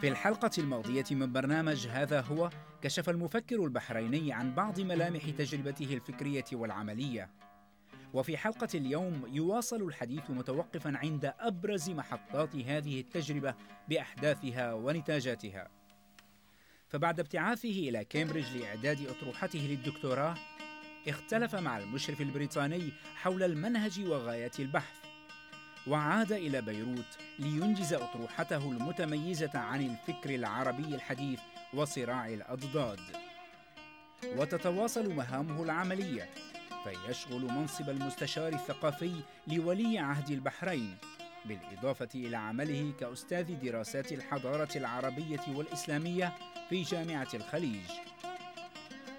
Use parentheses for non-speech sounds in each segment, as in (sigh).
في الحلقة الماضية من برنامج هذا هو كشف المفكر البحريني عن بعض ملامح تجربته الفكرية والعملية. وفي حلقة اليوم يواصل الحديث متوقفا عند أبرز محطات هذه التجربة بأحداثها ونتاجاتها. فبعد ابتعاثه إلى كامبريدج لإعداد أطروحته للدكتوراه، اختلف مع المشرف البريطاني حول المنهج وغايات البحث. وعاد إلى بيروت لينجز أطروحته المتميزة عن الفكر العربي الحديث وصراع الأضداد. وتتواصل مهامه العملية فيشغل منصب المستشار الثقافي لولي عهد البحرين بالإضافة إلى عمله كأستاذ دراسات الحضارة العربية والإسلامية في جامعة الخليج.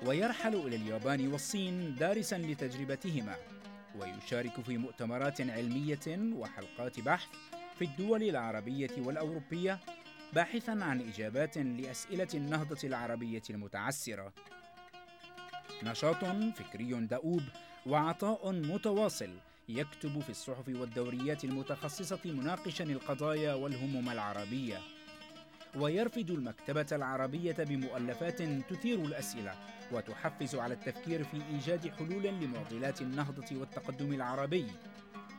ويرحل إلى اليابان والصين دارسا لتجربتهما ويشارك في مؤتمرات علمية وحلقات بحث في الدول العربية والأوروبية باحثا عن إجابات لأسئلة النهضة العربية المتعسرة. نشاط فكري دؤوب وعطاء متواصل يكتب في الصحف والدوريات المتخصصة مناقشا القضايا والهموم العربية. ويرفد المكتبة العربية بمؤلفات تثير الأسئلة وتحفز على التفكير في إيجاد حلول لمعضلات النهضة والتقدم العربي.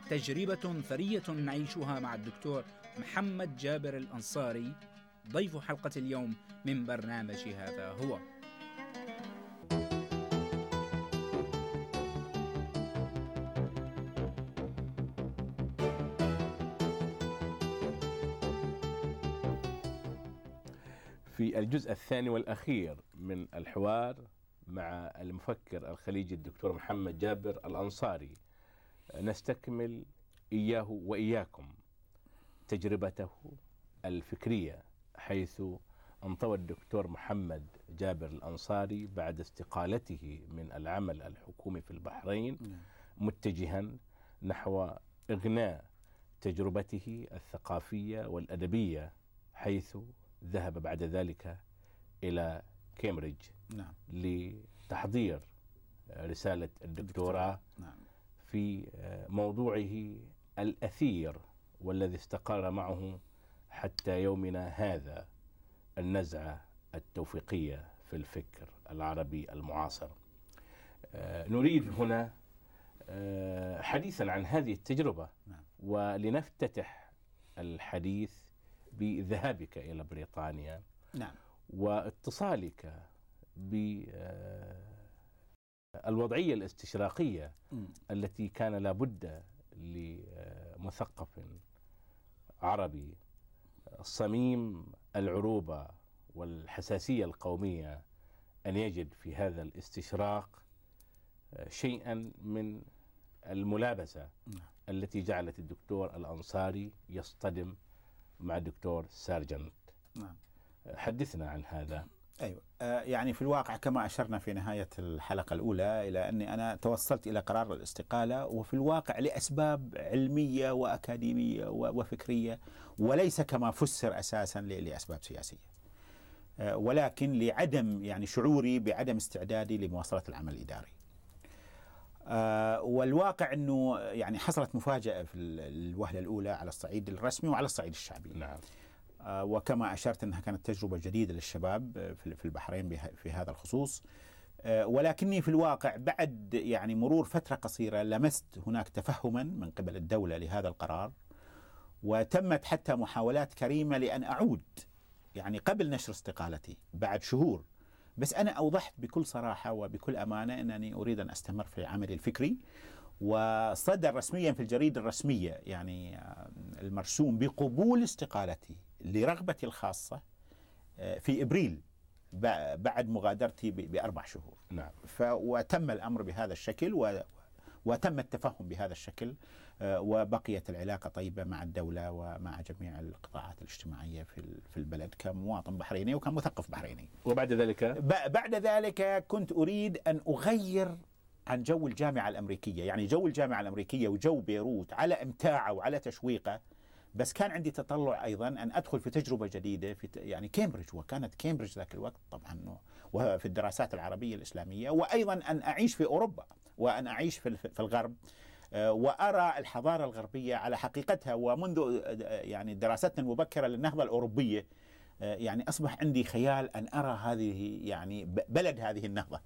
تجربة ثرية نعيشها مع الدكتور محمد جابر الأنصاري ضيف حلقة اليوم من برنامج هذا هو. في الجزء الثاني والأخير من الحوار مع المفكر الخليجي الدكتور محمد جابر الأنصاري. نستكمل إياه وإياكم تجربته الفكرية حيث انطوى الدكتور محمد جابر الأنصاري بعد استقالته من العمل الحكومي في البحرين متجها نحو إغناء تجربته الثقافية والأدبية حيث ذهب بعد ذلك إلى كامبريدج نعم. لتحضير رسالة الدكتوراه نعم. في موضوعه الأثير والذي استقر معه حتى يومنا هذا النزعة التوفيقية في الفكر العربي المعاصر. آه، نريد هنا آه، حديثا عن هذه التجربة نعم. ولنفتتح الحديث بذهابك إلى بريطانيا. نعم. واتصالك بالوضعية الاستشراقية مم. التي كان لابد لمثقف عربي صميم العروبة والحساسية القومية أن يجد في هذا الاستشراق شيئا من الملابسة نعم. التي جعلت الدكتور الأنصاري يصطدم مع الدكتور سارجنت نعم حدثنا عن هذا أيوه آه، يعني في الواقع كما أشرنا في نهاية الحلقة الأولى إلى أني أنا توصلت إلى قرار الاستقالة وفي الواقع لأسباب علمية وأكاديمية وفكرية وليس كما فسر أساسا لأسباب سياسية. آه، ولكن لعدم يعني شعوري بعدم استعدادي لمواصلة العمل الإداري. آه، والواقع إنه يعني حصلت مفاجأة في ال- الوهلة الأولى على الصعيد الرسمي وعلى الصعيد الشعبي. نعم وكما أشرت أنها كانت تجربة جديدة للشباب آه، في البحرين في هذا الخصوص. آه، ولكني في الواقع بعد يعني مرور فترة قصيرة لمست هناك تفهما من قبل الدولة لهذا القرار وتمت حتى محاولات كريمة لأن أعود يعني قبل نشر استقالتي بعد شهور. بس أنا أوضحت بكل صراحة وبكل أمانة أنني أريد أن أستمر في عملي الفكري وصدر رسميا في الجريدة الرسمية يعني آه، المرسوم بقبول استقالتي. لرغبتي الخاصة آه، في إبريل بع- بعد مغادرتي ب- بأربع شهور. نعم. وتم الأمر بهذا الشكل و وتم التفهم بهذا الشكل آه، وبقيت العلاقة طيبة مع الدولة ومع جميع القطاعات الاجتماعية في في البلد كمواطن بحريني وكمثقف بحريني. وبعد ذلك؟ بعد ذلك كنت أريد أن أغير عن جو الجامعة الأمريكية، يعني جو الجامعة الأمريكية وجو بيروت على إمتاعه وعلى تشويقه بس كان عندي تطلع أيضا أن أدخل في تجربة جديدة في يعني كامبريدج وكانت كامبريدج ذاك الوقت طبعا وفي الدراسات العربية الإسلامية وأيضا أن أعيش في أوروبا وأن أعيش في الغرب آه، وأرى الحضارة الغربية على حقيقتها ومنذ آه، يعني دراستنا المبكرة للنهضة الأوروبية آه، يعني أصبح عندي خيال أن أرى هذه يعني بلد هذه النهضة.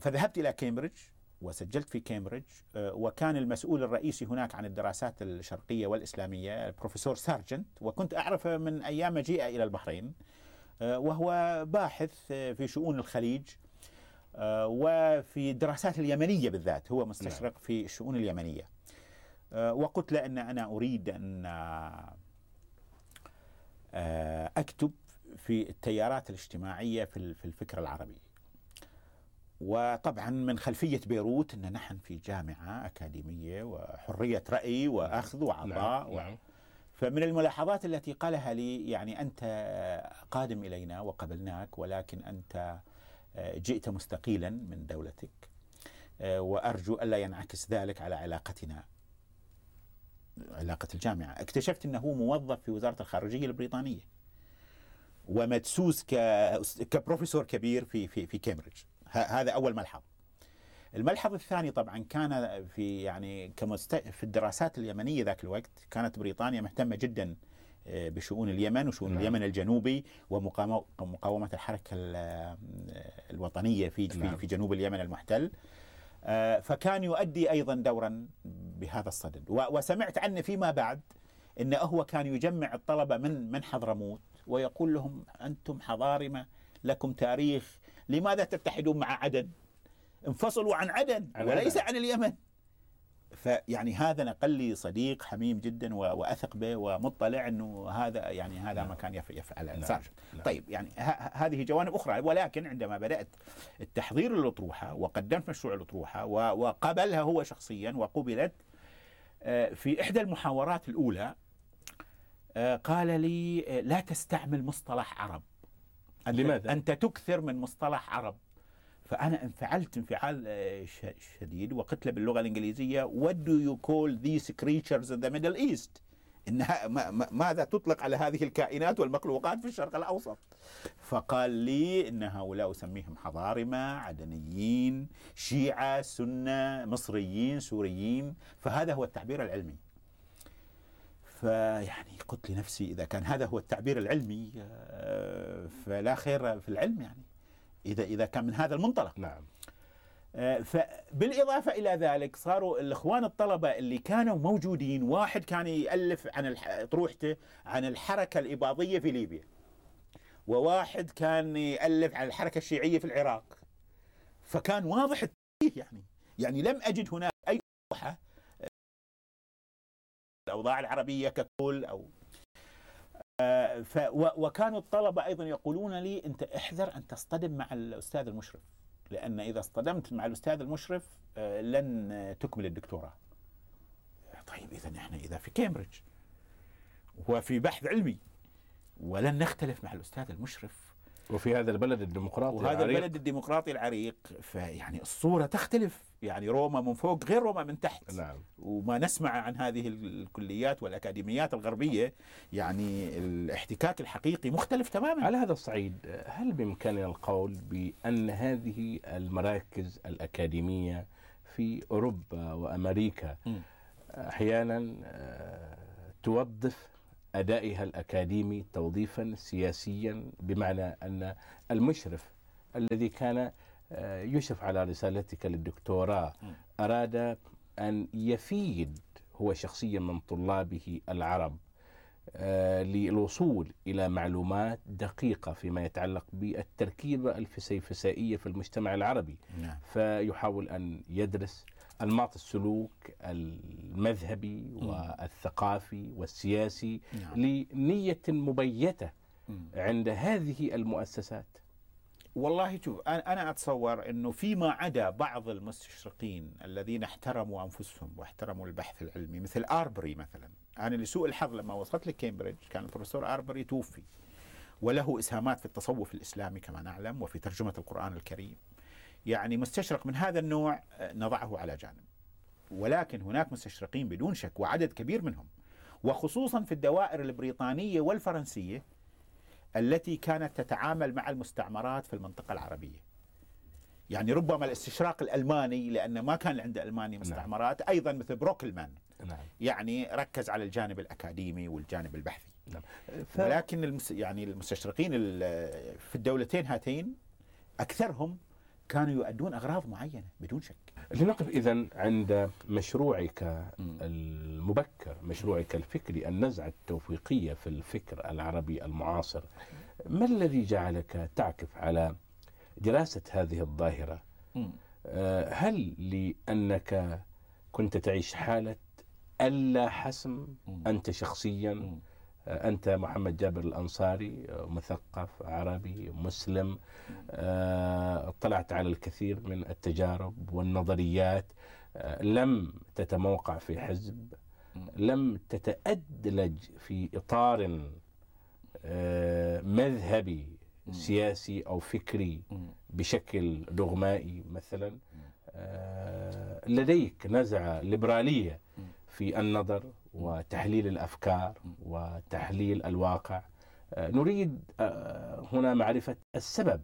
فذهبت إلى كامبريدج وسجلت في كامبريدج آه، وكان المسؤول الرئيسي هناك عن الدراسات الشرقية والإسلامية البروفيسور سارجنت وكنت أعرفه من أيام مجيئه إلى البحرين آه، وهو باحث آه، في شؤون الخليج وفي الدراسات اليمنية بالذات هو مستشرق في الشؤون اليمنية. آه، وقلت له أن أنا أريد أن آه، آه، أكتب في التيارات الاجتماعية في ال- في الفكر العربي. وطبعا من خلفية بيروت إن نحن في جامعة أكاديمية وحرية رأي وأخذ وعطاء نعم. و... نعم. فمن الملاحظات التي قالها لي يعني أنت قادم إلينا وقبلناك ولكن أنت آه، جئت مستقيلا من دولتك آه، وأرجو ألا ينعكس ذلك على علاقتنا علاقة الجامعة اكتشفت أنه موظف في وزارة الخارجية البريطانية ومدسوس كبروفيسور كبير في في في كامبريدج هذا أول ملحظ الملحظ الثاني طبعا كان في يعني كمست... في الدراسات اليمنية ذاك الوقت كانت بريطانيا مهتمة جدا آه، بشؤون اليمن وشؤون نعم. اليمن الجنوبي ومقاومه الحركة ال- الوطنية في في, نعم. في جنوب اليمن المحتل آه، فكان يؤدي أيضا دورا بهذا الصدد وسمعت عنه فيما بعد انه هو كان يجمع الطلبة من من حضرموت ويقول لهم أنتم حضارمة لكم تاريخ لماذا تتحدون مع عدن؟ انفصلوا عن عدن عن وليس عدن. عن اليمن فيعني هذا نقل لي صديق حميم جدا وأثق به ومطلع إنه هذا يعني هذا ما كان يف- يفعله نعم. سارجنت نعم. طيب يعني هذه جوانب أخرى ولكن عندما بدأت التحضير للأطروحة وقدمت مشروع الأطروحة وقبلها هو شخصيا وقبلت آه، في إحدى المحاورات الأولى آه، قال لي آه، لا تستعمل مصطلح عرب لماذا؟ أنت تكثر من مصطلح عرب. فأنا انفعلت انفعال آه، شديد وقلت له باللغة الإنجليزية what do you call these creatures in the middle east? إنها (laughs) ما- ما- ماذا تطلق على هذه الكائنات والمخلوقات في الشرق الأوسط؟ فقال لي إن هؤلاء أسميهم حضارمة عدنيين شيعة سنة مصريين سوريين فهذا هو التعبير العلمي. فيعني قلت لنفسي إذا كان هذا هو التعبير العلمي آه، فلا خير في العلم يعني إذا إذا كان من هذا المنطلق. نعم. آه، فبالإضافة إلى ذلك صاروا الإخوان الطلبة اللي كانوا موجودين واحد كان يألف عن طروحته عن الحركة الإباضية في ليبيا وواحد كان يألف عن الحركة الشيعية في العراق. فكان واضح التوجيه يعني يعني لم أجد هناك أي لوحه الاوضاع العربية ككل أو آه، ف وكانوا الطلبة أيضا يقولون لي أنت احذر أن تصطدم مع الأستاذ المشرف لأن إذا اصطدمت مع الأستاذ المشرف آه، لن تكمل الدكتوراه. طيب اذا إحنا إذا في كامبريدج وفي بحث علمي ولن نختلف مع الأستاذ المشرف وفي هذا البلد الديمقراطي وهذا العريق. البلد الديمقراطي العريق فيعني الصورة تختلف. يعني روما من فوق غير روما من تحت. نعم. وما نسمع عن هذه الكليات والأكاديميات الغربية يعني الاحتكاك الحقيقي مختلف تماما. على هذا الصعيد هل بإمكاننا القول بأن هذه المراكز الأكاديمية في أوروبا وأمريكا. أحيانا آه، توظف؟ أدائها الأكاديمي توظيفا سياسيا بمعنى أن المشرف الذي كان آه، يشرف على رسالتك للدكتوراه مم. أراد أن يفيد هو شخصيا من طلابه العرب آه، للوصول إلى معلومات دقيقة فيما يتعلق بالتركيبة الفسيفسائية في المجتمع العربي نعم فيحاول أن يدرس انماط السلوك المذهبي والثقافي والسياسي نعم. لنية مبيتة. عند هذه المؤسسات. والله شوف أنا أنا أتصور إنه فيما عدا بعض المستشرقين الذين احترموا أنفسهم واحترموا البحث العلمي مثل آربري مثلا. أنا لسوء الحظ لما وصلت لكامبريدج كان البروفيسور آربري توفي وله إسهامات في التصوف الإسلامي كما نعلم وفي ترجمة القرآن الكريم. يعني مستشرق من هذا النوع آه، نضعه على جانب. ولكن هناك مستشرقين بدون شك وعدد كبير منهم وخصوصا في الدوائر البريطانية والفرنسية التي كانت تتعامل مع المستعمرات في المنطقة العربية. يعني ربما الاستشراق الألماني لأن ما كان عند ألمانيا مستعمرات أيضا مثل بروكلمان. نعم. يعني ركز على الجانب الأكاديمي والجانب البحثي. نعم. ف... ولكن المس... يعني المستشرقين في الدولتين هاتين أكثرهم كانوا يؤدون أغراض معينة بدون شك. لنقف اذا عند مشروعك المبكر، مشروعك الفكري، النزعة التوفيقية في الفكر العربي المعاصر. ما الذي جعلك تعكف على دراسة هذه الظاهرة؟ آه، هل لأنك كنت تعيش حالة ألا حسم أنت شخصيا أنت محمد جابر الأنصاري مثقف عربي مسلم آه، اطلعت على الكثير من التجارب والنظريات آه، لم تتموقع في حزب لم تتأدلج في إطار آه، مذهبي سياسي أو فكري بشكل دغمائي مثلا لديك نزعة ليبرالية في النظر وتحليل الأفكار وتحليل الواقع. آه، نريد آه، هنا معرفة السبب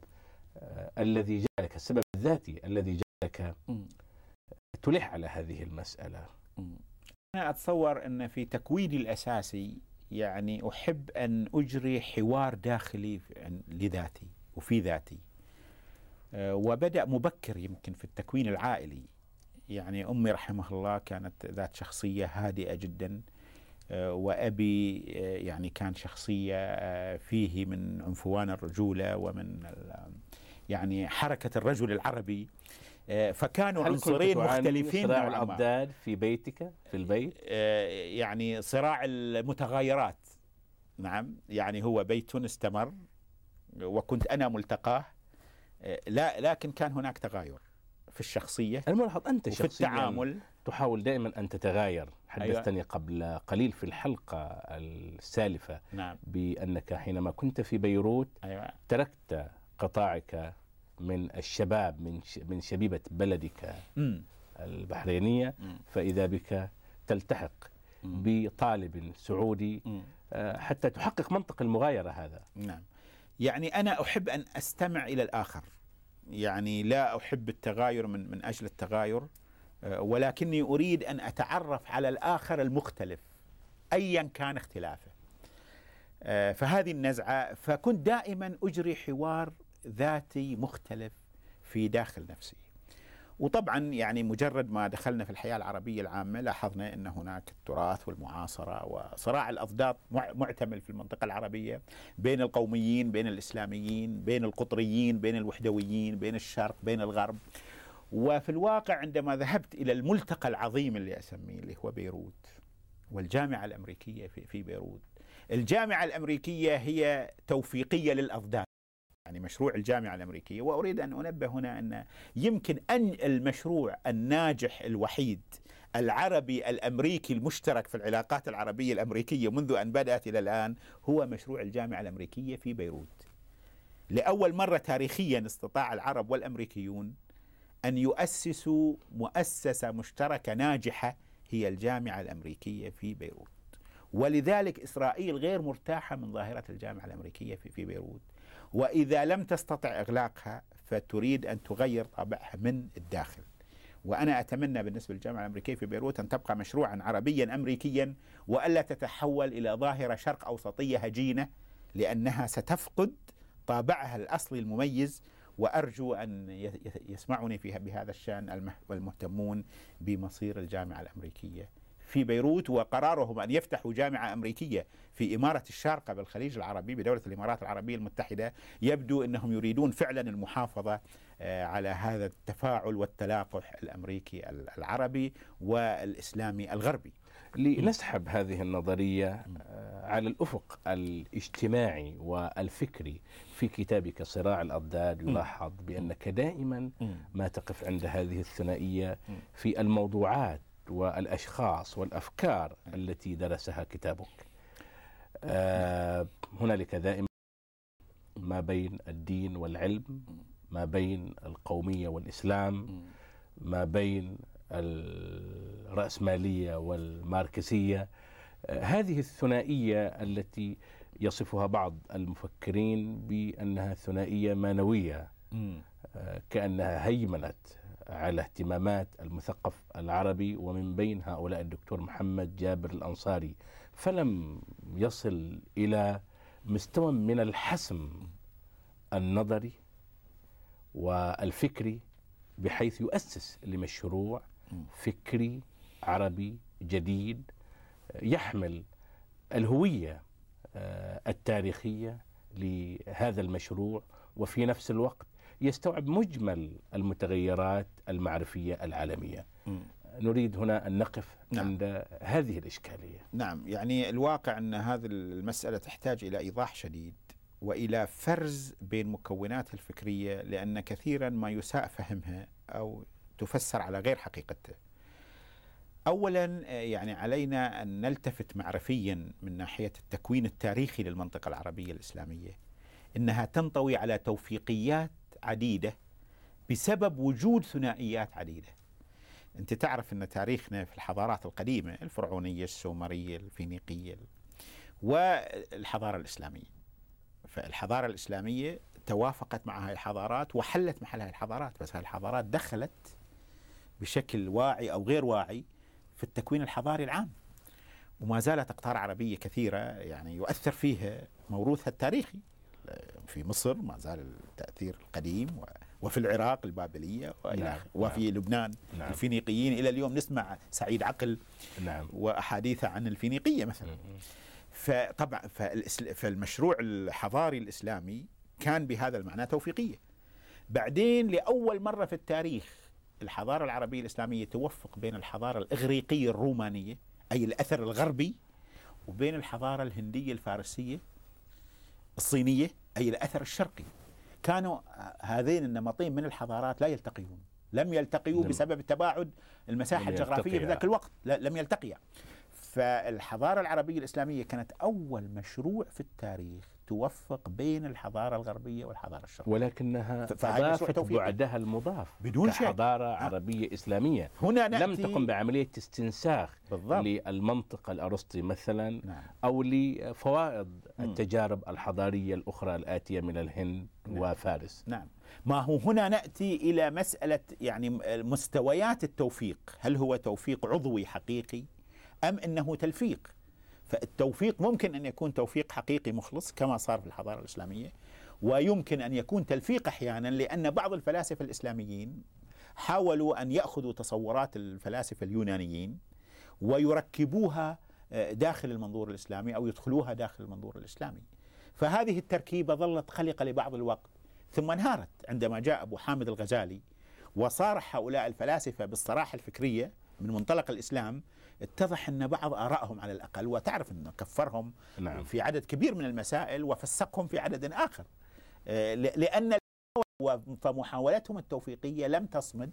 آه، الذي جعلك السبب الذاتي الذي جعلك تلح على هذه المسألة. أنا أتصور أن في تكويني الأساسي يعني أحب أن أجري حوار داخلي لذاتي وفي ذاتي. وبدأ مبكر يمكن في التكوين العائلي. يعني أمي رحمها الله كانت ذات شخصية هادئة جدا آه، وأبي آه، يعني كان شخصية آه، فيه من عنفوان الرجولة ومن يعني حركة الرجل العربي. فكانوا عنصرين مختلفين صراع الأبداد في بيتك في البيت؟ يعني صراع المتغايرات نعم يعني هو بيت استمر وكنت أنا ملتقاه. لا لكن كان هناك تغاير. في الشخصية الملاحظ أنت شخصيا في التعامل تحاول دائما أن تتغاير حدثتني أيوة. قبل قليل في الحلقة السالفة نعم. بأنك حينما كنت في بيروت أيوة. تركت قطاعك من الشباب من من شبيبة بلدك م. البحرينية م. فإذا بك تلتحق م. بطالب سعودي م. آه، حتى تحقق منطق المغايرة هذا نعم يعني أنا أحب أن أستمع إلى الآخر يعني لا أحب التغاير من من أجل التغاير آه، ولكني أريد أن أتعرف على الآخر المختلف ايا كان اختلافه. آه، فهذه النزعة فكنت دائما أجري حوار ذاتي مختلف في داخل نفسي. وطبعا يعني مجرد ما دخلنا في الحياة العربية العامة لاحظنا إن هناك التراث والمعاصرة وصراع الاضداد معتمل في المنطقة العربية بين القوميين بين الإسلاميين بين القطريين بين الوحدويين بين الشرق بين الغرب. وفي الواقع عندما ذهبت إلى الملتقى العظيم اللي أسميه اللي هو بيروت والجامعة الأمريكية في بيروت. الجامعة الأمريكية هي توفيقية للاضداد يعني مشروع الجامعة الأمريكية وأريد أن أنبه هنا أن يمكن أن المشروع الناجح الوحيد العربي الأمريكي المشترك في العلاقات العربية الأمريكية منذ أن بدأت إلى الآن هو مشروع الجامعة الأمريكية في بيروت. لأول مرة تاريخيا استطاع العرب والأمريكيون أن يؤسسوا مؤسسة مشتركة ناجحة هي الجامعة الأمريكية في بيروت. ولذلك إسرائيل غير مرتاحة من ظاهرة الجامعة الأمريكية في بيروت. وإذا لم تستطع إغلاقها فتريد أن تغير طابعها من الداخل. وأنا أتمنى بالنسبة للجامعة الأمريكية في بيروت أن تبقى مشروعا عربيا امريكيا وألا تتحول إلى ظاهرة شرق أوسطية هجينة لأنها ستفقد طابعها الأصلي المميز وأرجو أن يسمعني في بهذا الشأن المهتمون بمصير الجامعة الأمريكية في بيروت وقرارهم أن يفتحوا جامعة أمريكية في إمارة الشارقة بالخليج العربي بدولة الإمارات العربية المتحدة يبدو أنهم يريدون فعلا المحافظة آه، على هذا التفاعل والتلاقح الأمريكي العربي والإسلامي الغربي. لنسحب هذه النظرية آه، على الأفق الاجتماعي والفكري في كتابك صراع الأضداد يلاحظ بأنك دائما ما تقف عند هذه الثنائية في الموضوعات والأشخاص والأفكار التي درسها كتابك. آه هنالك دائما ما بين الدين والعلم ما بين القومية والإسلام ما بين الرأسمالية والماركسية. آه هذه الثنائية التي يصفها بعض المفكرين بأنها ثنائية مانوية. آه كأنها هيمنت على اهتمامات المثقف العربي ومن بين هؤلاء الدكتور محمد جابر الأنصاري. فلم يصل إلى مستوى من الحسم النظري والفكري بحيث يؤسس لمشروع فكري عربي جديد يحمل الهوية آه، التاريخية لهذا المشروع. وفي نفس الوقت يستوعب مجمل المتغيرات المعرفية العالمية. نريد هنا أن نقف نعم. عند هذه الإشكالية. نعم، يعني الواقع أن هذه المسألة تحتاج إلى إيضاح شديد وإلى فرز بين مكوناتها الفكرية لأن كثيرا ما يساء فهمها أو تفسر على غير حقيقتها. اولا يعني علينا أن نلتفت معرفيا من ناحية التكوين التاريخي للمنطقة العربية الإسلامية إنها تنطوي على توفيقيات عديدة بسبب وجود ثنائيات عديدة. أنت تعرف أن تاريخنا في الحضارات القديمة الفرعونية، السومرية، الفينيقية والحضارة الإسلامية. فالحضارة الإسلامية توافقت مع هذه الحضارات وحلت محل هذه الحضارات، بس هذه الحضارات دخلت بشكل واعي أو غير واعي في التكوين الحضاري العام. وما زالت أقطار عربية كثيرة يعني يؤثر فيها موروثها التاريخي. في مصر ما زال التأثير القديم وفي العراق البابلية والى نعم. وفي نعم. لبنان نعم. الفينيقيين إلى اليوم نسمع سعيد عقل نعم. وأحاديث عن الفينيقية مثلا فطبعا فالمشروع الحضاري الإسلامي كان بهذا المعنى توفيقية بعدين لأول مرة في التاريخ الحضارة العربية الإسلامية توفق بين الحضارة الإغريقية الرومانية أي الأثر الغربي وبين الحضارة الهندية الفارسية الصينية أي الأثر الشرقي. كانوا هذين النمطين من الحضارات لا يلتقيون. لم يلتقيوا بسبب تباعد المساحة الجغرافية في ذاك الوقت. لم يلتقيا. فالحضارة العربية الإسلامية كانت أول مشروع في التاريخ. توفق بين الحضارة الغربية والحضارة الشرقية. ولكنها اضافت بعدها المضاف بدون شيء حضاره عربية إسلامية. هنا نأتي لم تقم بعملية استنساخ بالضبط. للمنطق الأرسطي مثلا نعم. أو لفوائد. التجارب الحضارية الأخرى الآتية من الهند نعم. وفارس. نعم. ما هو هنا نأتي إلى مسألة يعني مستويات التوفيق. هل هو توفيق عضوي حقيقي أم إنه تلفيق؟ فالتوفيق ممكن أن يكون توفيق حقيقي مخلص كما صار في الحضارة الإسلامية ويمكن أن يكون تلفيق أحيانا لأن بعض الفلاسفة الإسلاميين حاولوا أن يأخذوا تصورات الفلاسفة اليونانيين ويركبوها آه، داخل المنظور الإسلامي أو يدخلوها داخل المنظور الإسلامي. فهذه التركيبة ظلت خلقه لبعض الوقت ثم انهارت عندما جاء أبو حامد الغزالي وصارح هؤلاء الفلاسفة بالصراحة الفكرية من منطلق الإسلام اتضح أن بعض آرائهم على الأقل وتعرف انه كفرهم نعم. في عدد كبير من المسائل وفسقهم في عدد آخر آه، لأن فمحاولتهم التوفيقية لم تصمد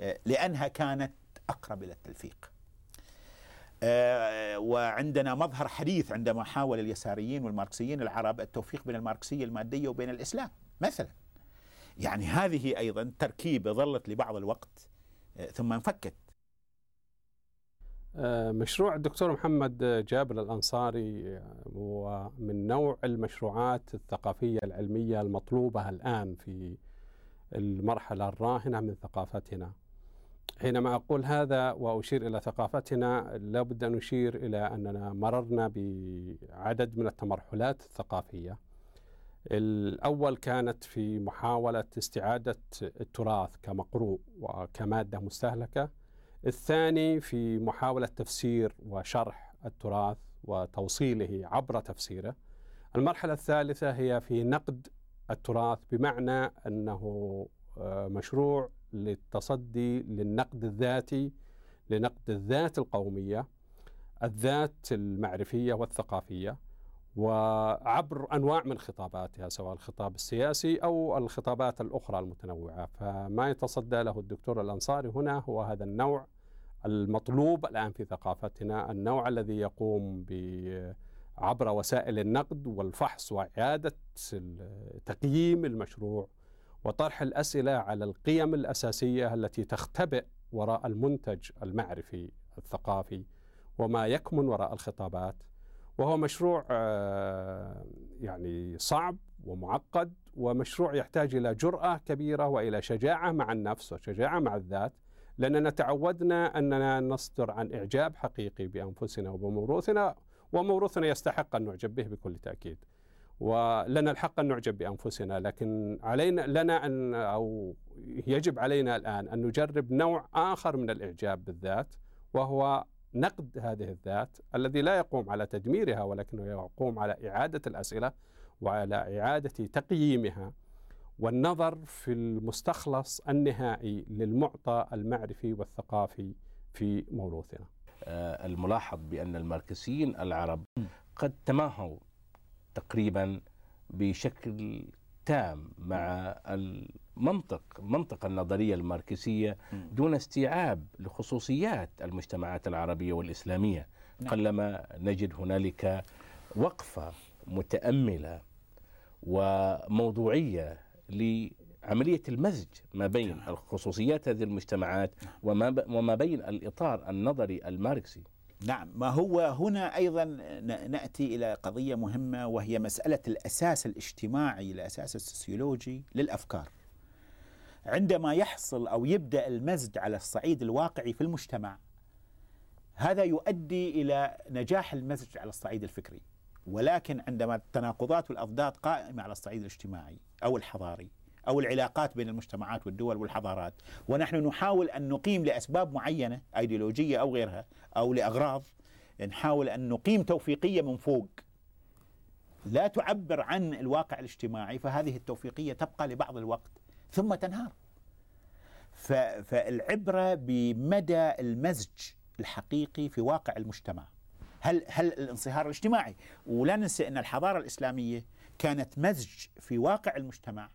آه، لأنها كانت أقرب إلى التلفيق. آه، وعندنا مظهر حديث عندما حاول اليساريين والماركسيين العرب التوفيق بين الماركسية المادية وبين الإسلام مثلا. يعني هذه أيضا تركيبة ظلت لبعض الوقت ثم انفكت مشروع الدكتور محمد جابر الأنصاري هو من نوع المشروعات الثقافية العلمية المطلوبة الآن في المرحلة الراهنة من ثقافتنا. حينما أقول هذا وأشير إلى ثقافتنا لابد أن نشير إلى أننا مررنا بعدد من التمرحلات الثقافية. الأول كانت في محاولة استعادة التراث كمقروء وكمادة مستهلكة. الثاني في محاولة تفسير وشرح التراث وتوصيله عبر تفسيره. المرحلة الثالثة هي في نقد التراث بمعنى أنه آه، مشروع للتصدي للنقد الذاتي لنقد الذات القومية الذات المعرفية والثقافية وعبر أنواع من خطاباتها سواء الخطاب السياسي أو الخطابات الأخرى المتنوعة، فما يتصدى له الدكتور الأنصاري هنا هو هذا النوع المطلوب الآن في ثقافتنا، النوع الذي يقوم عبر وسائل النقد والفحص وإعادة تقييم المشروع وطرح الأسئلة على القيم الأساسية التي تختبئ وراء المنتج المعرفي الثقافي وما يكمن وراء الخطابات. وهو مشروع آه، يعني صعب ومعقد ومشروع يحتاج إلى جرأة كبيرة وإلى شجاعة مع النفس وشجاعة مع الذات لأننا تعودنا أننا نصدر عن إعجاب حقيقي بأنفسنا وبموروثنا وموروثنا يستحق أن نعجب به بكل تأكيد. ولنا الحق أن نعجب بأنفسنا لكن علينا لنا أن أو يجب علينا الآن أن نجرب نوع آخر من الإعجاب بالذات وهو نقد هذه الذات الذي لا يقوم على تدميرها ولكنه يقوم على إعادة الأسئلة وعلى إعادة تقييمها. والنظر في المستخلص النهائي للمعطى المعرفي والثقافي في موروثنا آه، الملاحظ بأن الماركسيين العرب قد تماهوا تقريبا بشكل تام مع المنطق منطق النظرية الماركسية دون استيعاب لخصوصيات المجتمعات العربية والإسلامية نعم. قلما نجد هنالك وقفة متأملة وموضوعية لعملية المزج ما بين نعم. الخصوصيات هذه المجتمعات وما وما بين الإطار النظري الماركسي نعم ما هو هنا أيضا نأتي إلى قضية مهمة وهي مسألة الأساس الاجتماعي الأساس السوسيولوجي للأفكار. عندما يحصل أو يبدأ المزج على الصعيد الواقعي في المجتمع هذا يؤدي إلى نجاح المزج على الصعيد الفكري. ولكن عندما التناقضات والاضداد قائمة على الصعيد الاجتماعي أو الحضاري أو العلاقات بين المجتمعات والدول والحضارات ونحن نحاول أن نقيم لأسباب معينة أيديولوجية أو غيرها أو لأغراض نحاول أن نقيم توفيقية من فوق. لا تعبر عن الواقع الاجتماعي فهذه التوفيقية تبقى لبعض الوقت ثم تنهار. فالعبرة بمدى المزج الحقيقي في واقع المجتمع. هل هل الانصهار الاجتماعي ولا ننسى أن الحضارة الإسلامية كانت مزج في واقع المجتمع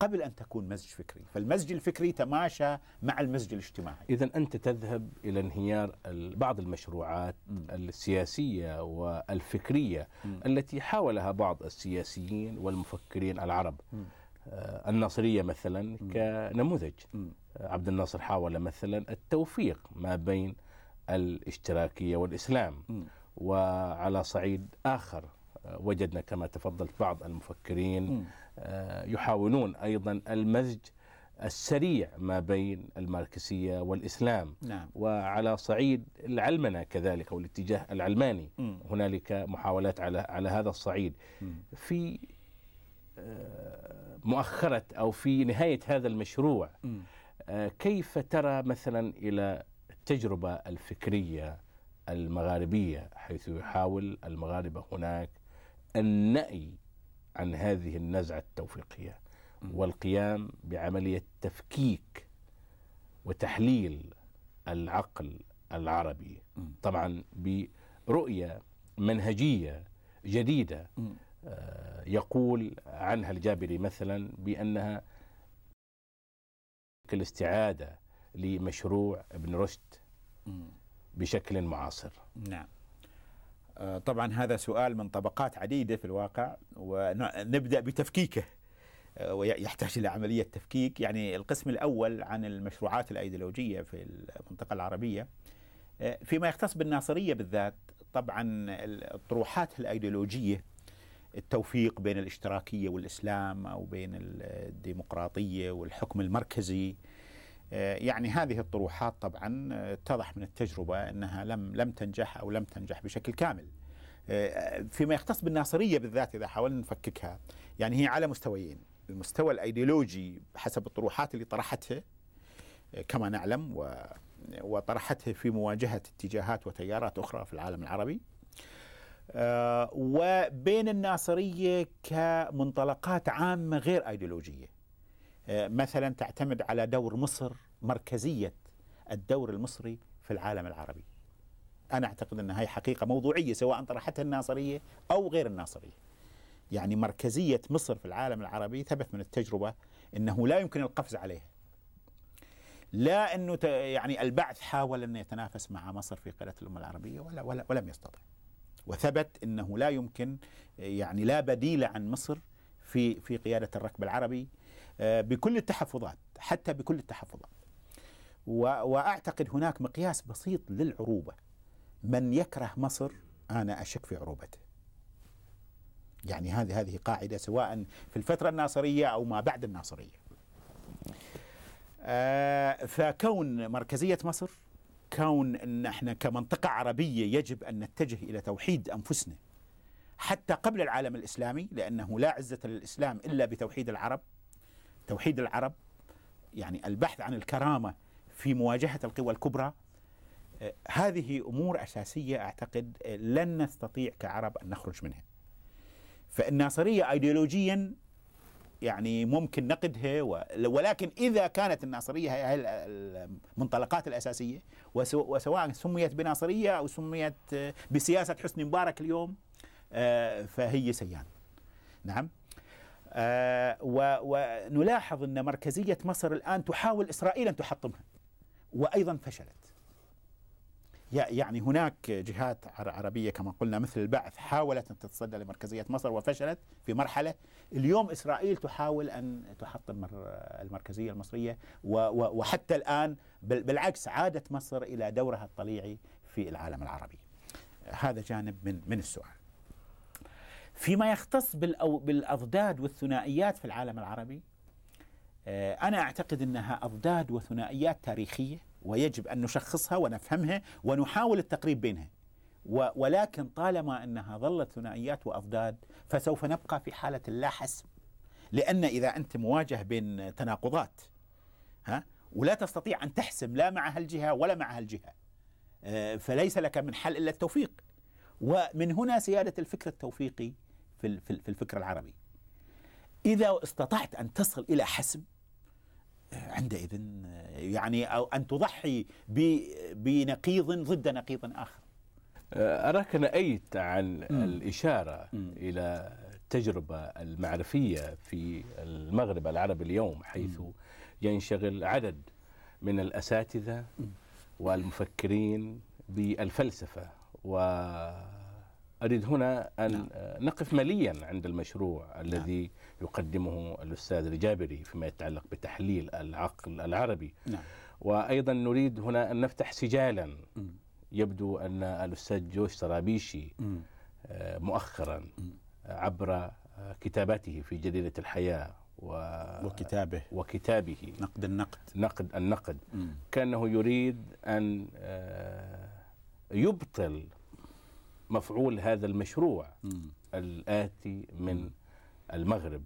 قبل أن تكون مزج فكري، فالمزج الفكري تماشى مع المزج الاجتماعي. اذا أنت تذهب إلى انهيار بعض المشروعات م. السياسية والفكرية م. التي حاولها بعض السياسيين والمفكرين العرب. م. آه، الناصرية مثلا. كنموذج. عبد الناصر حاول مثلا التوفيق ما بين الاشتراكية والإسلام. م. وعلى صعيد آخر آه، وجدنا كما تفضلت بعض المفكرين. آه، يحاولون أيضا المزج السريع ما بين الماركسية والإسلام نعم. وعلى صعيد العلمنة كذلك أو الاتجاه العلماني م. هنالك محاولات على على هذا الصعيد م. في آه، مؤخرة أو في نهاية هذا المشروع م. كيف ترى مثلا إلى التجربة الفكرية المغاربية حيث يحاول المغاربة هناك النأي عن هذه النزعة التوفيقية والقيام بعملية تفكيك وتحليل العقل العربي. طبعا برؤية منهجية جديدة آه، يقول عنها الجابري مثلا بأنها الاستعادة لمشروع ابن رشد بشكل معاصر. نعم. آه، طبعا هذا سؤال من طبقات عديدة في الواقع ونبدأ بتفكيكه. آه، ويحتاج إلى عملية تفكيك. يعني القسم الأول عن المشروعات الأيديولوجية في المنطقة العربية. آه، فيما يختص بالناصرية بالذات طبعا الطروحات الأيديولوجية التوفيق بين الاشتراكية والإسلام أو بين الديمقراطية والحكم المركزي يعني هذه الطروحات طبعا آه، اتضح من التجربة إنها لم لم تنجح أو لم تنجح بشكل كامل. آه، فيما يختص بالناصرية بالذات إذا حاولنا نفككها يعني هي على مستويين، المستوى الأيديولوجي حسب الطروحات اللي طرحتها كما نعلم وطرحتها في مواجهة اتجاهات وتيارات أخرى في العالم العربي. وبين الناصرية كمنطلقات عامة غير أيديولوجية. آه، مثلا تعتمد على دور مصر مركزية الدور المصري في العالم العربي. أنا أعتقد إن هي حقيقة موضوعية سواء طرحتها الناصرية أو غير الناصرية. يعني مركزية مصر في العالم العربي ثبت من التجربة إنه لا يمكن القفز عليها. لا إنه يعني البعث حاول ان يتنافس مع مصر في قيادة الأمة العربية ولا ولا ولم يستطع. وثبت إنه لا يمكن يعني لا بديل عن مصر في في قيادة الركب العربي بكل التحفظات حتى بكل التحفظات. وأعتقد هناك مقياس بسيط للعروبة. من يكره مصر أنا أشك في عروبته. يعني هذه هذه قاعدة سواء في الفترة الناصرية أو ما بعد الناصرية. آه، فكون مركزية مصر كون إن إحنا كمنطقة عربية يجب أن نتجه إلى توحيد أنفسنا حتى قبل العالم الإسلامي لأنه لا عزة للإسلام إلا بتوحيد العرب توحيد العرب يعني البحث عن الكرامة في مواجهة القوى الكبرى آه، هذه أمور أساسية أعتقد آه، لن نستطيع كعرب أن نخرج منها. فالناصرية ايديولوجيا يعني ممكن نقدها ولكن إذا كانت الناصرية هي المنطلقات الأساسية وسواء سميت بناصرية أو سميت آه، بسياسة حسني مبارك اليوم فهي سيان. نعم. ونلاحظ أن مركزية مصر الآن تحاول إسرائيل أن تحطمها وأيضا فشلت. يعني هناك جهات عربية كما قلنا مثل البعث حاولت أن تتصدى لمركزية مصر وفشلت في مرحلة. اليوم إسرائيل تحاول أن تحطم المركزية المصرية وحتى الآن بالعكس عادت مصر إلى دورها الطليعي في العالم العربي. هذا جانب من من السؤال. فيما يختص بالأضداد والثنائيات في العالم العربي آه، أنا أعتقد أنها أضداد وثنائيات تاريخية ويجب أن نشخصها ونفهمها ونحاول التقريب بينها. ولكن طالما أنها ظلت ثنائيات وأضداد فسوف نبقى في حالة لا حسم لأن إذا أنت مواجه بين تناقضات ها ولا تستطيع أن تحسم لا مع هالجهة ولا مع هالجهة آه، فليس لك من حل إلا التوفيق. ومن هنا سيادة الفكر التوفيقي في في الفكر العربي إذا استطعت أن تصل إلى حسم عندئذ يعني أو أن تضحي بنقيض ضد نقيض آخر أراك نأيت عن م. الإشارة م. إلى التجربة المعرفية في المغرب العربي اليوم حيث م. ينشغل عدد من الأساتذة والمفكرين بالفلسفة و أريد هنا أن نعم. نقف مليا عند المشروع نعم. الذي يقدمه الأستاذ الجابري فيما يتعلق بتحليل العقل العربي نعم. وأيضا نريد هنا أن نفتح سجالا م. يبدو أن الأستاذ جوش طرابيشي آه، مؤخرا عبر آه، كتاباته في جريدة الحياة و... وكتابه وكتابه نقد النقد نقد النقد م. كأنه يريد أن آه، يبطل مفعول هذا المشروع الآتي من المغرب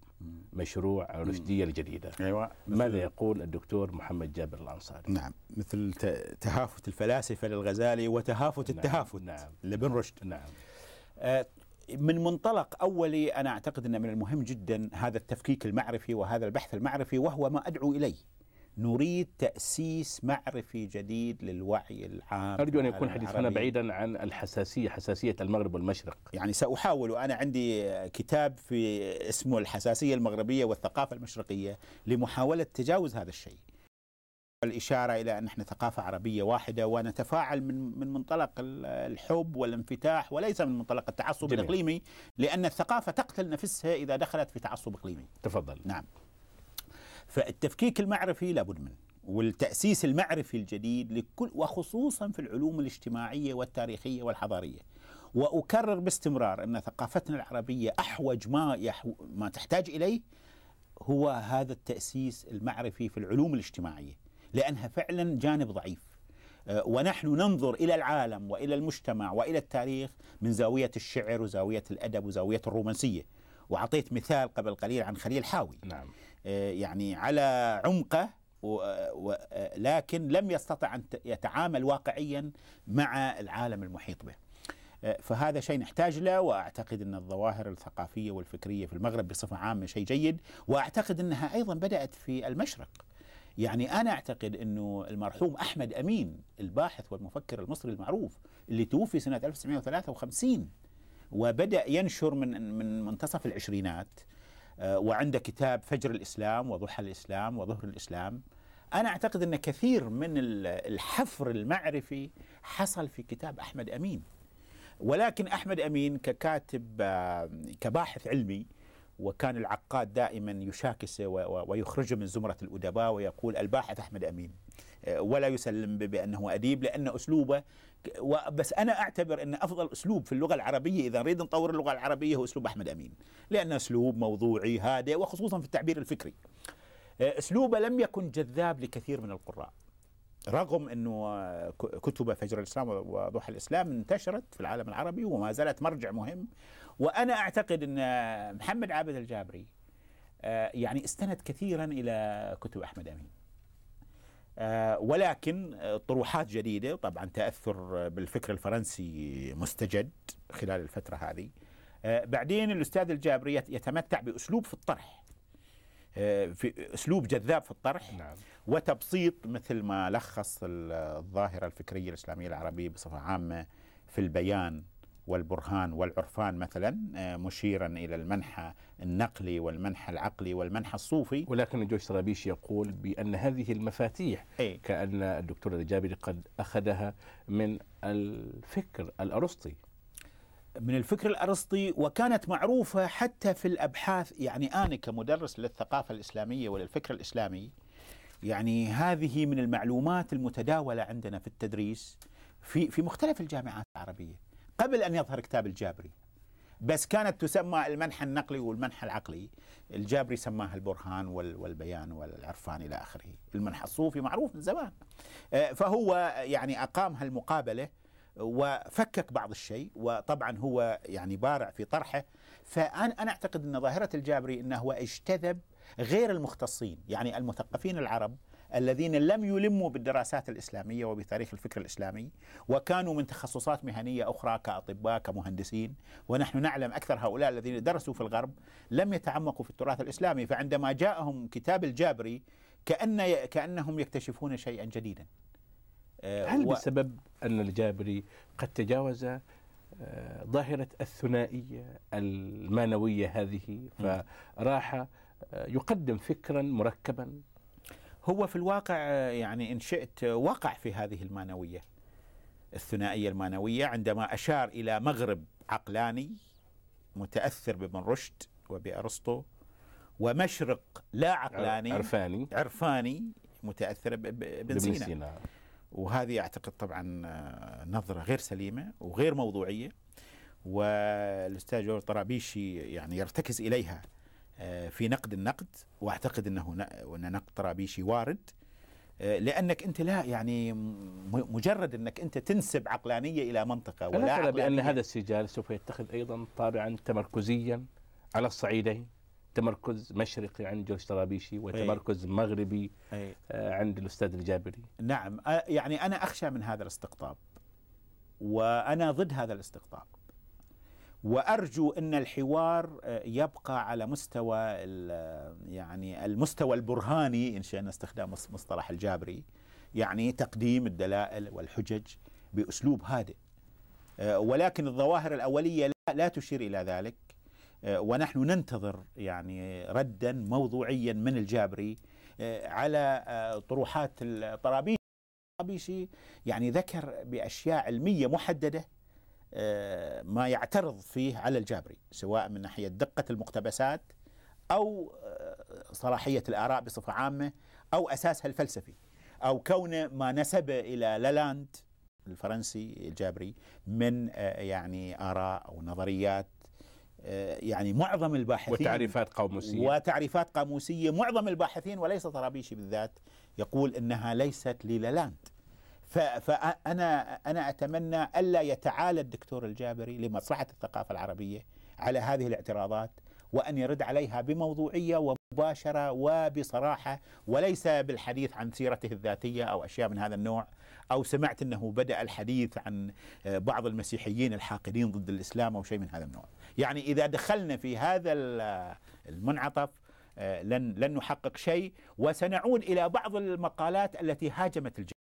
مشروع الرشدية الجديدة. أيوة ماذا يقول الدكتور محمد جابر الأنصاري؟ نعم مثل تهافت الفلاسفة للغزالي وتهافت نعم التهافت نعم. لابن رشد. نعم. آه من منطلق أولي أنا أعتقد أن من المهم جدا هذا التفكيك المعرفي وهذا البحث المعرفي وهو ما أدعو إليه. نريد تأسيس معرفي جديد للوعي العام أرجو أن يكون حديثنا بعيدا عن الحساسية حساسية المغرب والمشرق. يعني سأحاول أنا عندي كتاب في اسمه الحساسية المغربية والثقافة المشرقية لمحاولة تجاوز هذا الشيء. الإشارة إلى أن إحنا ثقافة عربية واحدة ونتفاعل من من منطلق الحب والانفتاح وليس من منطلق التعصب جميل. الإقليمي لأن الثقافة تقتل نفسها إذا دخلت في تعصب إقليمي. تفضل. نعم. فالتفكيك المعرفي لابد منه والتأسيس المعرفي الجديد لكل وخصوصا في العلوم الاجتماعية والتاريخية والحضارية. وأكرر باستمرار أن ثقافتنا العربية أحوج ما, يحو ما تحتاج إليه هو هذا التأسيس المعرفي في العلوم الاجتماعية لأنها فعلا جانب ضعيف. أه، ونحن ننظر إلى العالم وإلى المجتمع وإلى التاريخ من زاوية الشعر وزاوية الأدب وزاوية الرومانسية. وأعطيت مثال قبل قليل عن خليل حاوي. نعم. آه، يعني على عمقه لكن لم يستطع أن يتعامل واقعيا مع العالم المحيط به. آه، فهذا شيء نحتاج له وأعتقد أن الظواهر الثقافية والفكرية في المغرب بصفة عامة شيء جيد وأعتقد أنها أيضا بدأت في المشرق. يعني أنا أعتقد أنه المرحوم أحمد أمين الباحث والمفكر المصري المعروف اللي توفي سنة 1953 وبدأ ينشر من من منتصف العشرينات آه، وعنده كتاب فجر الإسلام وضحى الإسلام وظهر الإسلام. أنا أعتقد إن كثير من الحفر المعرفي حصل في كتاب أحمد أمين. ولكن أحمد أمين ككاتب آه، كباحث علمي وكان العقاد دائما يشاكسه ويخرجه من زمرة الأدباء ويقول الباحث أحمد أمين آه، ولا يسلم بأنه أديب لأن أسلوبه بس أنا أعتبر أن أفضل أسلوب في اللغة العربية إذا نريد نطور اللغة العربية هو أسلوب أحمد أمين. لأن أسلوب موضوعي هادئ وخصوصا في التعبير الفكري. آه، أسلوبه لم يكن جذاب لكثير من القراء. رغم أنه كتب فجر الإسلام وضوح الإسلام انتشرت في العالم العربي وما زالت مرجع مهم وأنا أعتقد أن محمد عابد الجابري آه، يعني استند كثيرا إلى كتب أحمد أمين. آه، ولكن طروحات جديدة طبعا تأثر بالفكر الفرنسي مستجد خلال الفترة هذه. آه، بعدين الأستاذ الجابري يتمتع بأسلوب في الطرح. في أسلوب جذاب في الطرح نعم. وتبسيط مثل ما لخص الظاهرة الفكرية الإسلامية العربية بصفة عامة في البيان. والبرهان والعرفان مثلا آه، مشيرا إلى المنحى النقلي والمنحى العقلي والمنحى الصوفي. ولكن جوش طرابيش يقول بأن هذه المفاتيح أي. كأن الدكتور الجابري قد أخذها من الفكر الأرسطي. من الفكر الأرسطي وكانت معروفة حتى في الأبحاث. يعني أنا كمدرس للثقافة الإسلامية وللفكر الإسلامي يعني هذه من المعلومات المتداولة عندنا في التدريس في في مختلف الجامعات العربية. قبل أن يظهر كتاب الجابري. بس كانت تسمى المنحى النقلي والمنحى العقلي. الجابري سماها البرهان والبيان والعرفان إلى آخره. المنحى الصوفي معروف من زمان. آه، فهو يعني اقام هالمقابله وفكك بعض الشيء وطبعا هو يعني بارع في طرحه. فانا أنا أعتقد إن ظاهرة الجابري إنه هو اجتذب غير المختصين. يعني المثقفين العرب الذين لم يلموا بالدراسات الإسلامية وبتاريخ الفكر الإسلامي وكانوا من تخصصات مهنية أخرى كأطباء كمهندسين ونحن نعلم أكثر هؤلاء الذين درسوا في الغرب لم يتعمقوا في التراث الإسلامي فعندما جاءهم كتاب الجابري كأن كأنهم يكتشفون شيئا جديدا. آه، هل و... بسبب أن الجابري قد تجاوز آه، ظاهرة الثنائية المانوية هذه فراح آه، يقدم فكرا مركبا؟ هو في الواقع يعني إن شئت وقع في هذه المانوية الثنائية المانوية عندما أشار إلى مغرب عقلاني متأثر بابن رشد وبأرسطو ومشرق لا عقلاني عرفاني. عرفاني متأثر بابن سينا. وهذه أعتقد طبعا آه، نظرة غير سليمة وغير موضوعية والأستاذ جورج طرابيشي يعني يرتكز إليها آه، في نقد النقد وأعتقد إنه ان نقد طرابيشي وارد. آه، لأنك أنت لا يعني مجرد إنك أنت تنسب عقلانية إلى منطقة ولا بان هذا السجال سوف يتخذ أيضا طابعا تمركزيا على الصعيدين. تمركز مشرقي عند جورج طرابيشي وتمركز أي. مغربي أي. آه، عند الأستاذ الجابري. نعم يعني أنا أخشى من هذا الاستقطاب وأنا ضد هذا الاستقطاب. وأرجو إن الحوار آه، يبقى على مستوى يعني المستوى البرهاني إن شئنا استخدام مصطلح الجابري يعني تقديم الدلائل والحجج بأسلوب هادئ. آه، ولكن الظواهر الأولية لا تشير إلى ذلك. آه، ونحن ننتظر يعني ردا موضوعيا من الجابري آه، على آه، طروحات الطرابيشي يعني ذكر بأشياء علمية محددة ما يعترض فيه على الجابري سواء من ناحية دقة المقتبسات أو صلاحية الآراء بصفة عامة أو أساسها الفلسفي أو كون ما نسب إلى لالاند الفرنسي الجابري من يعني آراء أو نظريات آه، يعني معظم الباحثين وتعريفات قاموسية. وتعريفات قاموسية معظم الباحثين وليس طرابيشي بالذات يقول إنها ليست للالاند. فانا أنا أتمنى ألا يتعالى الدكتور الجابري لمصلحة الثقافة العربية على هذه الاعتراضات وأن يرد عليها بموضوعية ومباشرة وبصراحة وليس بالحديث عن سيرته الذاتية أو أشياء من هذا النوع أو سمعت أنه بدأ الحديث عن بعض المسيحيين الحاقدين ضد الإسلام أو شيء من هذا النوع. يعني إذا دخلنا في هذا المنعطف آه، لن لن نحقق شيء وسنعود إلى بعض المقالات التي هاجمت الجميع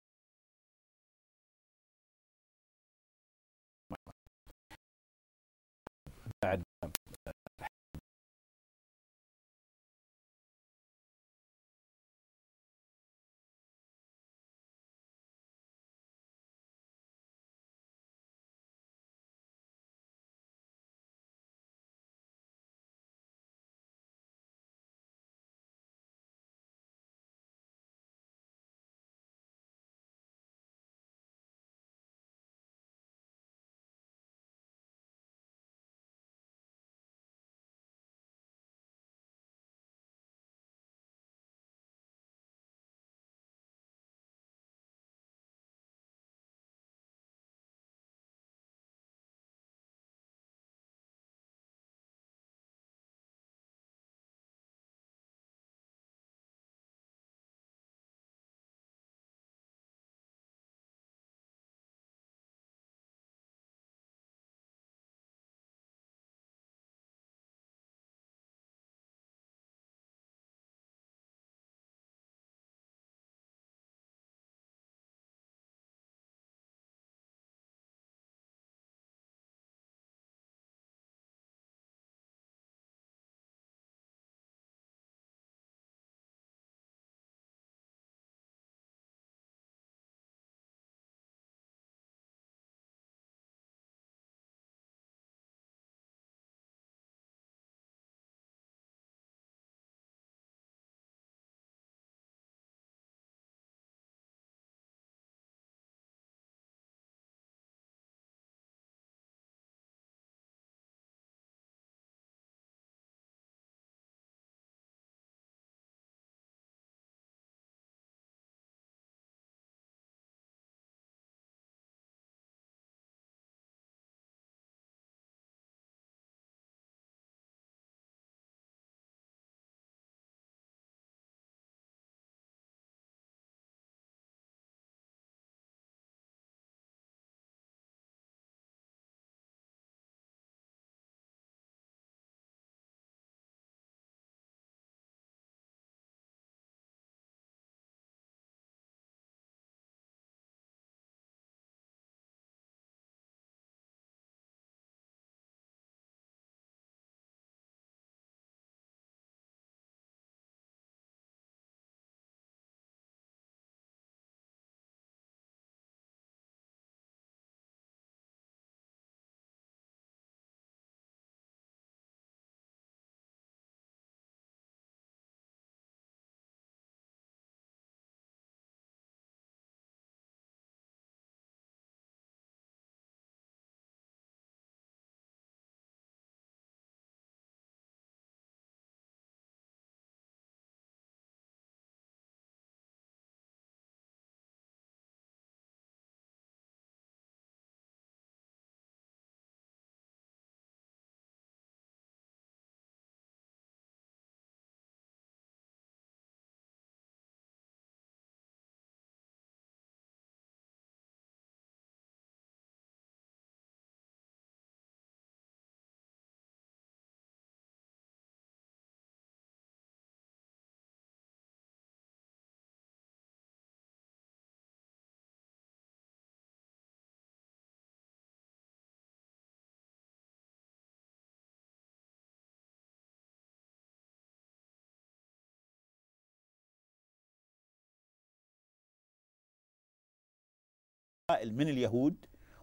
من اليهود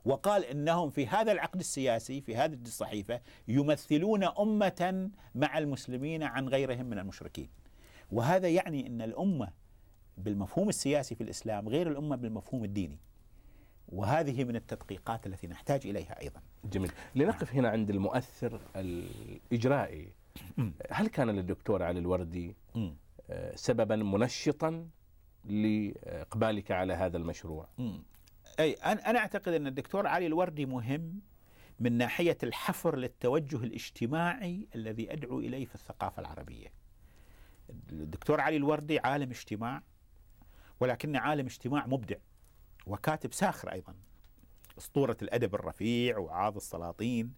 وقال إنهم في هذا العقد السياسي في هذه الصحيفة يمثلون أمة مع المسلمين عن غيرهم من المشركين. وهذا يعني إن الأمة بالمفهوم السياسي في الإسلام غير الأمة بالمفهوم الديني. وهذه من التدقيقات التي نحتاج إليها أيضا. جميل لنقف هنا عند المؤثر الإجرائي هل كان للدكتور علي الوردي آه، سببا منشطا لإقبالك على هذا المشروع؟ أي أنا أعتقد إن الدكتور علي الوردي مهم من ناحية الحفر للتوجه الاجتماعي الذي أدعو إليه في الثقافة العربية. الدكتور علي الوردي عالم اجتماع ولكنه عالم اجتماع مبدع وكاتب ساخر أيضا. أسطورة الأدب الرفيع وعاض السلاطين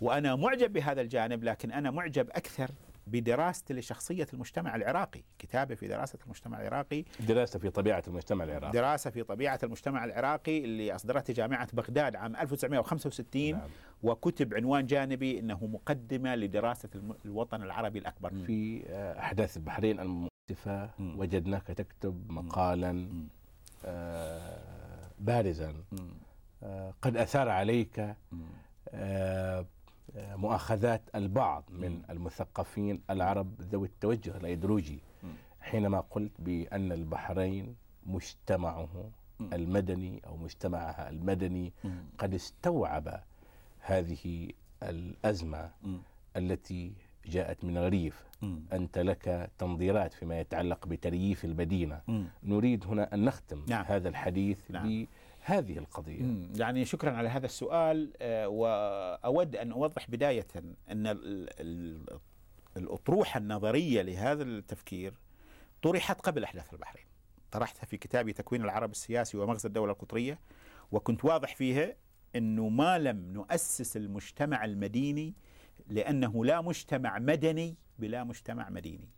وأنا معجب بهذا الجانب لكن أنا معجب أكثر بدراستي لشخصية المجتمع العراقي. كتابة في دراسة المجتمع العراقي. دراسة في طبيعة المجتمع العراقي. دراسة في طبيعة المجتمع العراقي اللي أصدرتها جامعة بغداد عام 1965 نعم. وكتب عنوان جانبي أنه مقدمة لدراسة الوطن العربي الأكبر. في أحداث البحرين المؤسفة وجدناك تكتب مقالا آه بارزا. آه قد أثار عليك آه مؤاخذات البعض من المثقفين العرب ذوي التوجه الأيديولوجي حينما قلت بأن البحرين مجتمعه المدني أو مجتمعها المدني قد استوعب هذه الأزمة التي جاءت من الريف أنت لك تنظيرات فيما يتعلق بترييف المدينة نريد هنا أن نختم نعم. هذا الحديث نعم. هذه القضية. يعني شكرا على هذا السؤال. آه، وأود أن أوضح بداية أن الأطروحة النظرية لهذا التفكير طرحت قبل أحداث البحرين. طرحتها في كتابي تكوين العرب السياسي ومغزى الدولة القطرية وكنت واضح فيها أنه ما لم نؤسس المجتمع المديني لأنه لا مجتمع مدني بلا مجتمع مديني.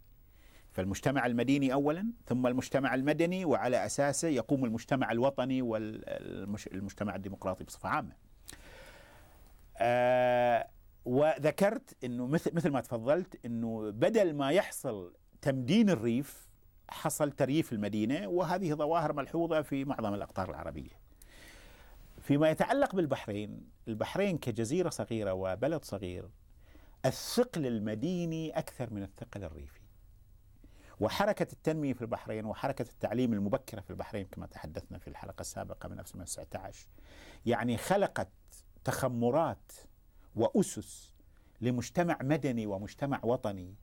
فالمجتمع المديني اولا ثم المجتمع المدني وعلى أساسه يقوم المجتمع الوطني والمجتمع الديمقراطي بصفة عامة. آه وذكرت إنه مثل مثل ما تفضلت إنه بدل ما يحصل تمدين الريف حصل ترييف المدينة وهذه ظواهر ملحوظة في معظم الأقطار العربية. فيما يتعلق بالبحرين، البحرين كجزيرة صغيرة وبلد صغير الثقل المديني أكثر من الثقل الريفي. وحركة التنمية في البحرين وحركة التعليم المبكرة في البحرين كما تحدثنا في الحلقة السابقة من 1919 يعني خلقت تخمرات وأسس لمجتمع مدني ومجتمع وطني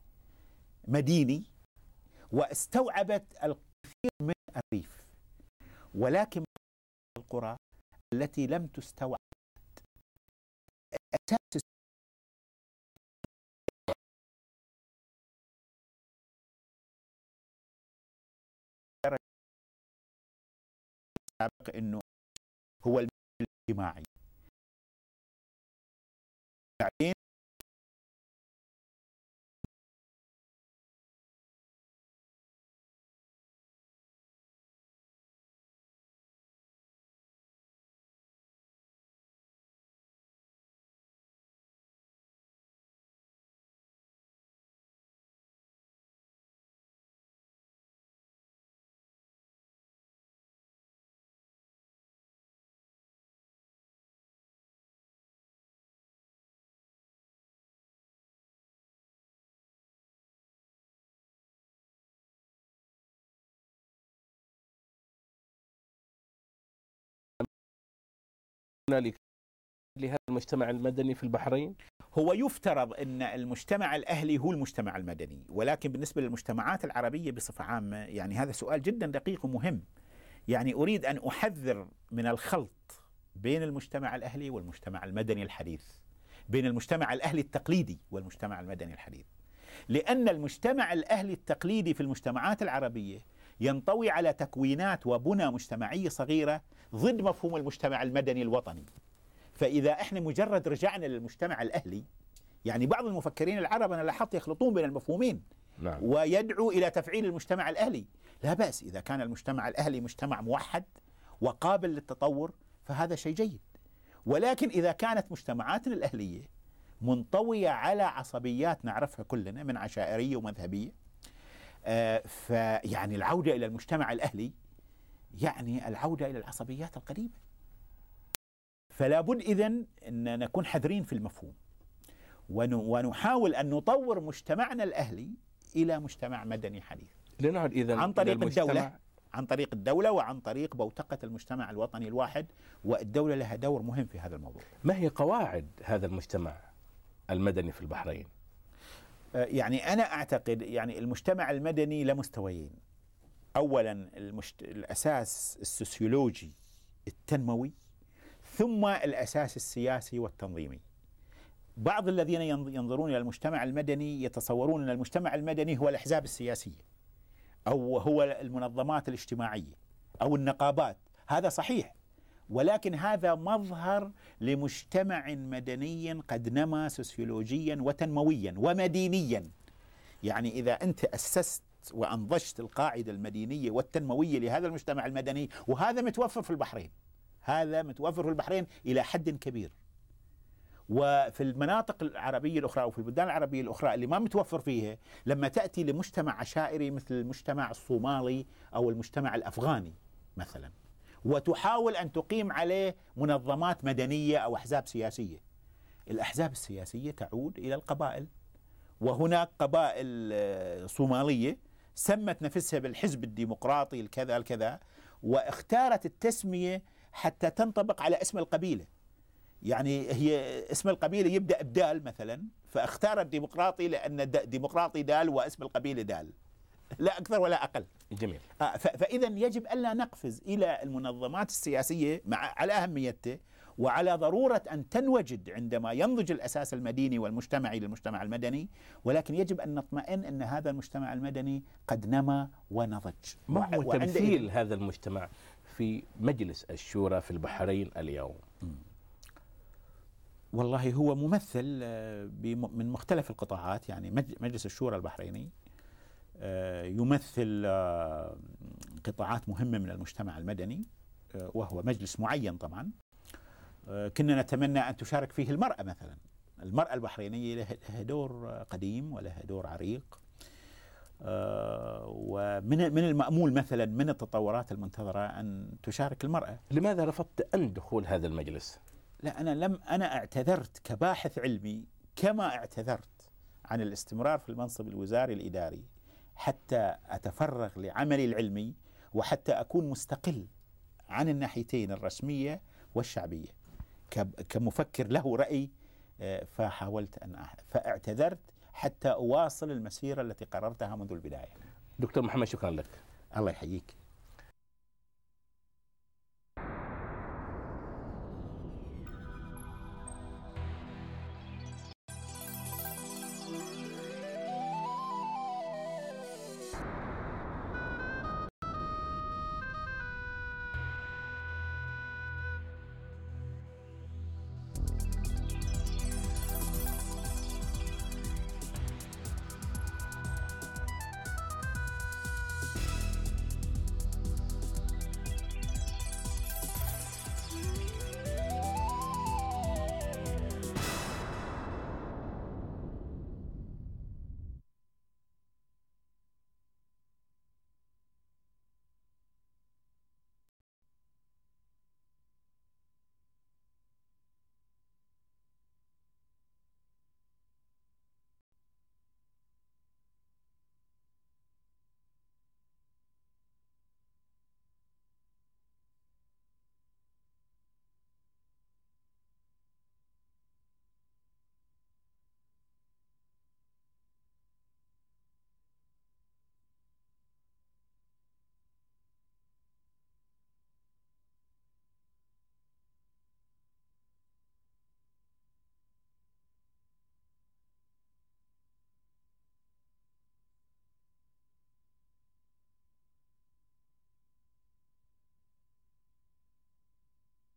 مديني واستوعبت الكثير من الريف ولكن القرى التي لم تستوعب السابق إنه هو الاجتماعي بعدين هنالك لهذا المجتمع المدني في البحرين؟ هو يفترض إن المجتمع الأهلي هو المجتمع المدني، ولكن بالنسبة للمجتمعات العربية بصفة عامة يعني هذا سؤال جدا دقيق ومهم. يعني أريد أن أحذر من الخلط بين المجتمع الأهلي والمجتمع المدني الحديث. بين المجتمع الأهلي التقليدي والمجتمع المدني الحديث. لأن المجتمع الأهلي التقليدي في المجتمعات العربية ينطوي على تكوينات وبنى مجتمعية صغيرة ضد مفهوم المجتمع المدني الوطني. فإذا إحنا مجرد رجعنا للمجتمع الأهلي يعني بعض المفكرين العرب أنا لاحظت يخلطون بين المفهومين نعم. ويدعو إلى تفعيل المجتمع الأهلي. لا بأس إذا كان المجتمع الأهلي مجتمع موحد وقابل للتطور فهذا شيء جيد. ولكن إذا كانت مجتمعاتنا الأهلية منطوية على عصبيات نعرفها كلنا من عشائرية ومذهبية آه فيعني العودة إلى المجتمع الأهلي يعني العودة إلى العصبيات القديمة فلا بد إذن أن نكون حذرين في المفهوم. ونحاول أن نطور مجتمعنا الأهلي إلى مجتمع مدني حديث. لنعد إذا عن طريق الدولة عن طريق الدولة وعن طريق بوتقة المجتمع الوطني الواحد والدولة لها دور مهم في هذا الموضوع. ما هي قواعد هذا المجتمع المدني في البحرين؟ آه، يعني أنا أعتقد يعني المجتمع المدني لمستويين. أولا المشت... الأساس السوسيولوجي التنموي ثم الأساس السياسي والتنظيمي. بعض الذين ينظرون إلى المجتمع المدني يتصورون أن المجتمع المدني هو الأحزاب السياسية أو هو المنظمات الاجتماعية أو النقابات. هذا صحيح ولكن هذا مظهر لمجتمع مدني قد نما سوسيولوجيا وتنمويا ومدينيا. يعني إذا أنت أسست وأنضجت القاعدة المدينية والتنموية لهذا المجتمع المدني وهذا متوفر في البحرين. هذا متوفر في البحرين إلى حد كبير. وفي المناطق العربية الأخرى أو في البلدان العربية الأخرى اللي ما متوفر فيها لما تأتي لمجتمع عشائري مثل المجتمع الصومالي أو المجتمع الأفغاني مثلا وتحاول أن تقيم عليه منظمات مدنية أو أحزاب سياسية. الأحزاب السياسية تعود إلى القبائل وهناك قبائل آه، صومالية سمت نفسها بالحزب الديمقراطي الكذا الكذا واختارت التسمية حتى تنطبق على اسم القبيلة. يعني هي اسم القبيلة يبدأ بدال مثلا فاختار الديمقراطي لأن ديمقراطي دال واسم القبيلة دال. لا أكثر ولا أقل. جميل. آه فاذا يجب ألا نقفز إلى المنظمات السياسية مع على اهميته وعلى ضرورة أن تنوجد عندما ينضج الأساس المديني والمجتمعي للمجتمع المدني ولكن يجب أن نطمئن أن هذا المجتمع المدني قد نما ونضج. ما هو تمثيل هذا المجتمع في مجلس الشورى في البحرين اليوم؟ والله هو ممثل آه، من مختلف القطاعات يعني مجلس الشورى البحريني آه، يمثل آه، قطاعات مهمة من المجتمع المدني وهو مجلس معين طبعا. كنا نتمنى أن تشارك فيه المرأة مثلا. المرأة البحرينية لها دور قديم ولها دور عريق. ومن من المأمول مثلا من التطورات المنتظرة أن تشارك المرأة. لماذا رفضت أن دخول هذا المجلس؟ لا أنا لم أنا اعتذرت كباحث علمي كما اعتذرت عن الاستمرار في المنصب الوزاري الإداري حتى أتفرغ لعملي العلمي وحتى أكون مستقل عن الناحيتين الرسمية والشعبية. كمفكر له رأي آه، فحاولت أن فاعتذرت حتى أواصل المسيرة التي قررتها منذ البداية. دكتور محمد شكرا لك. الله يحييك.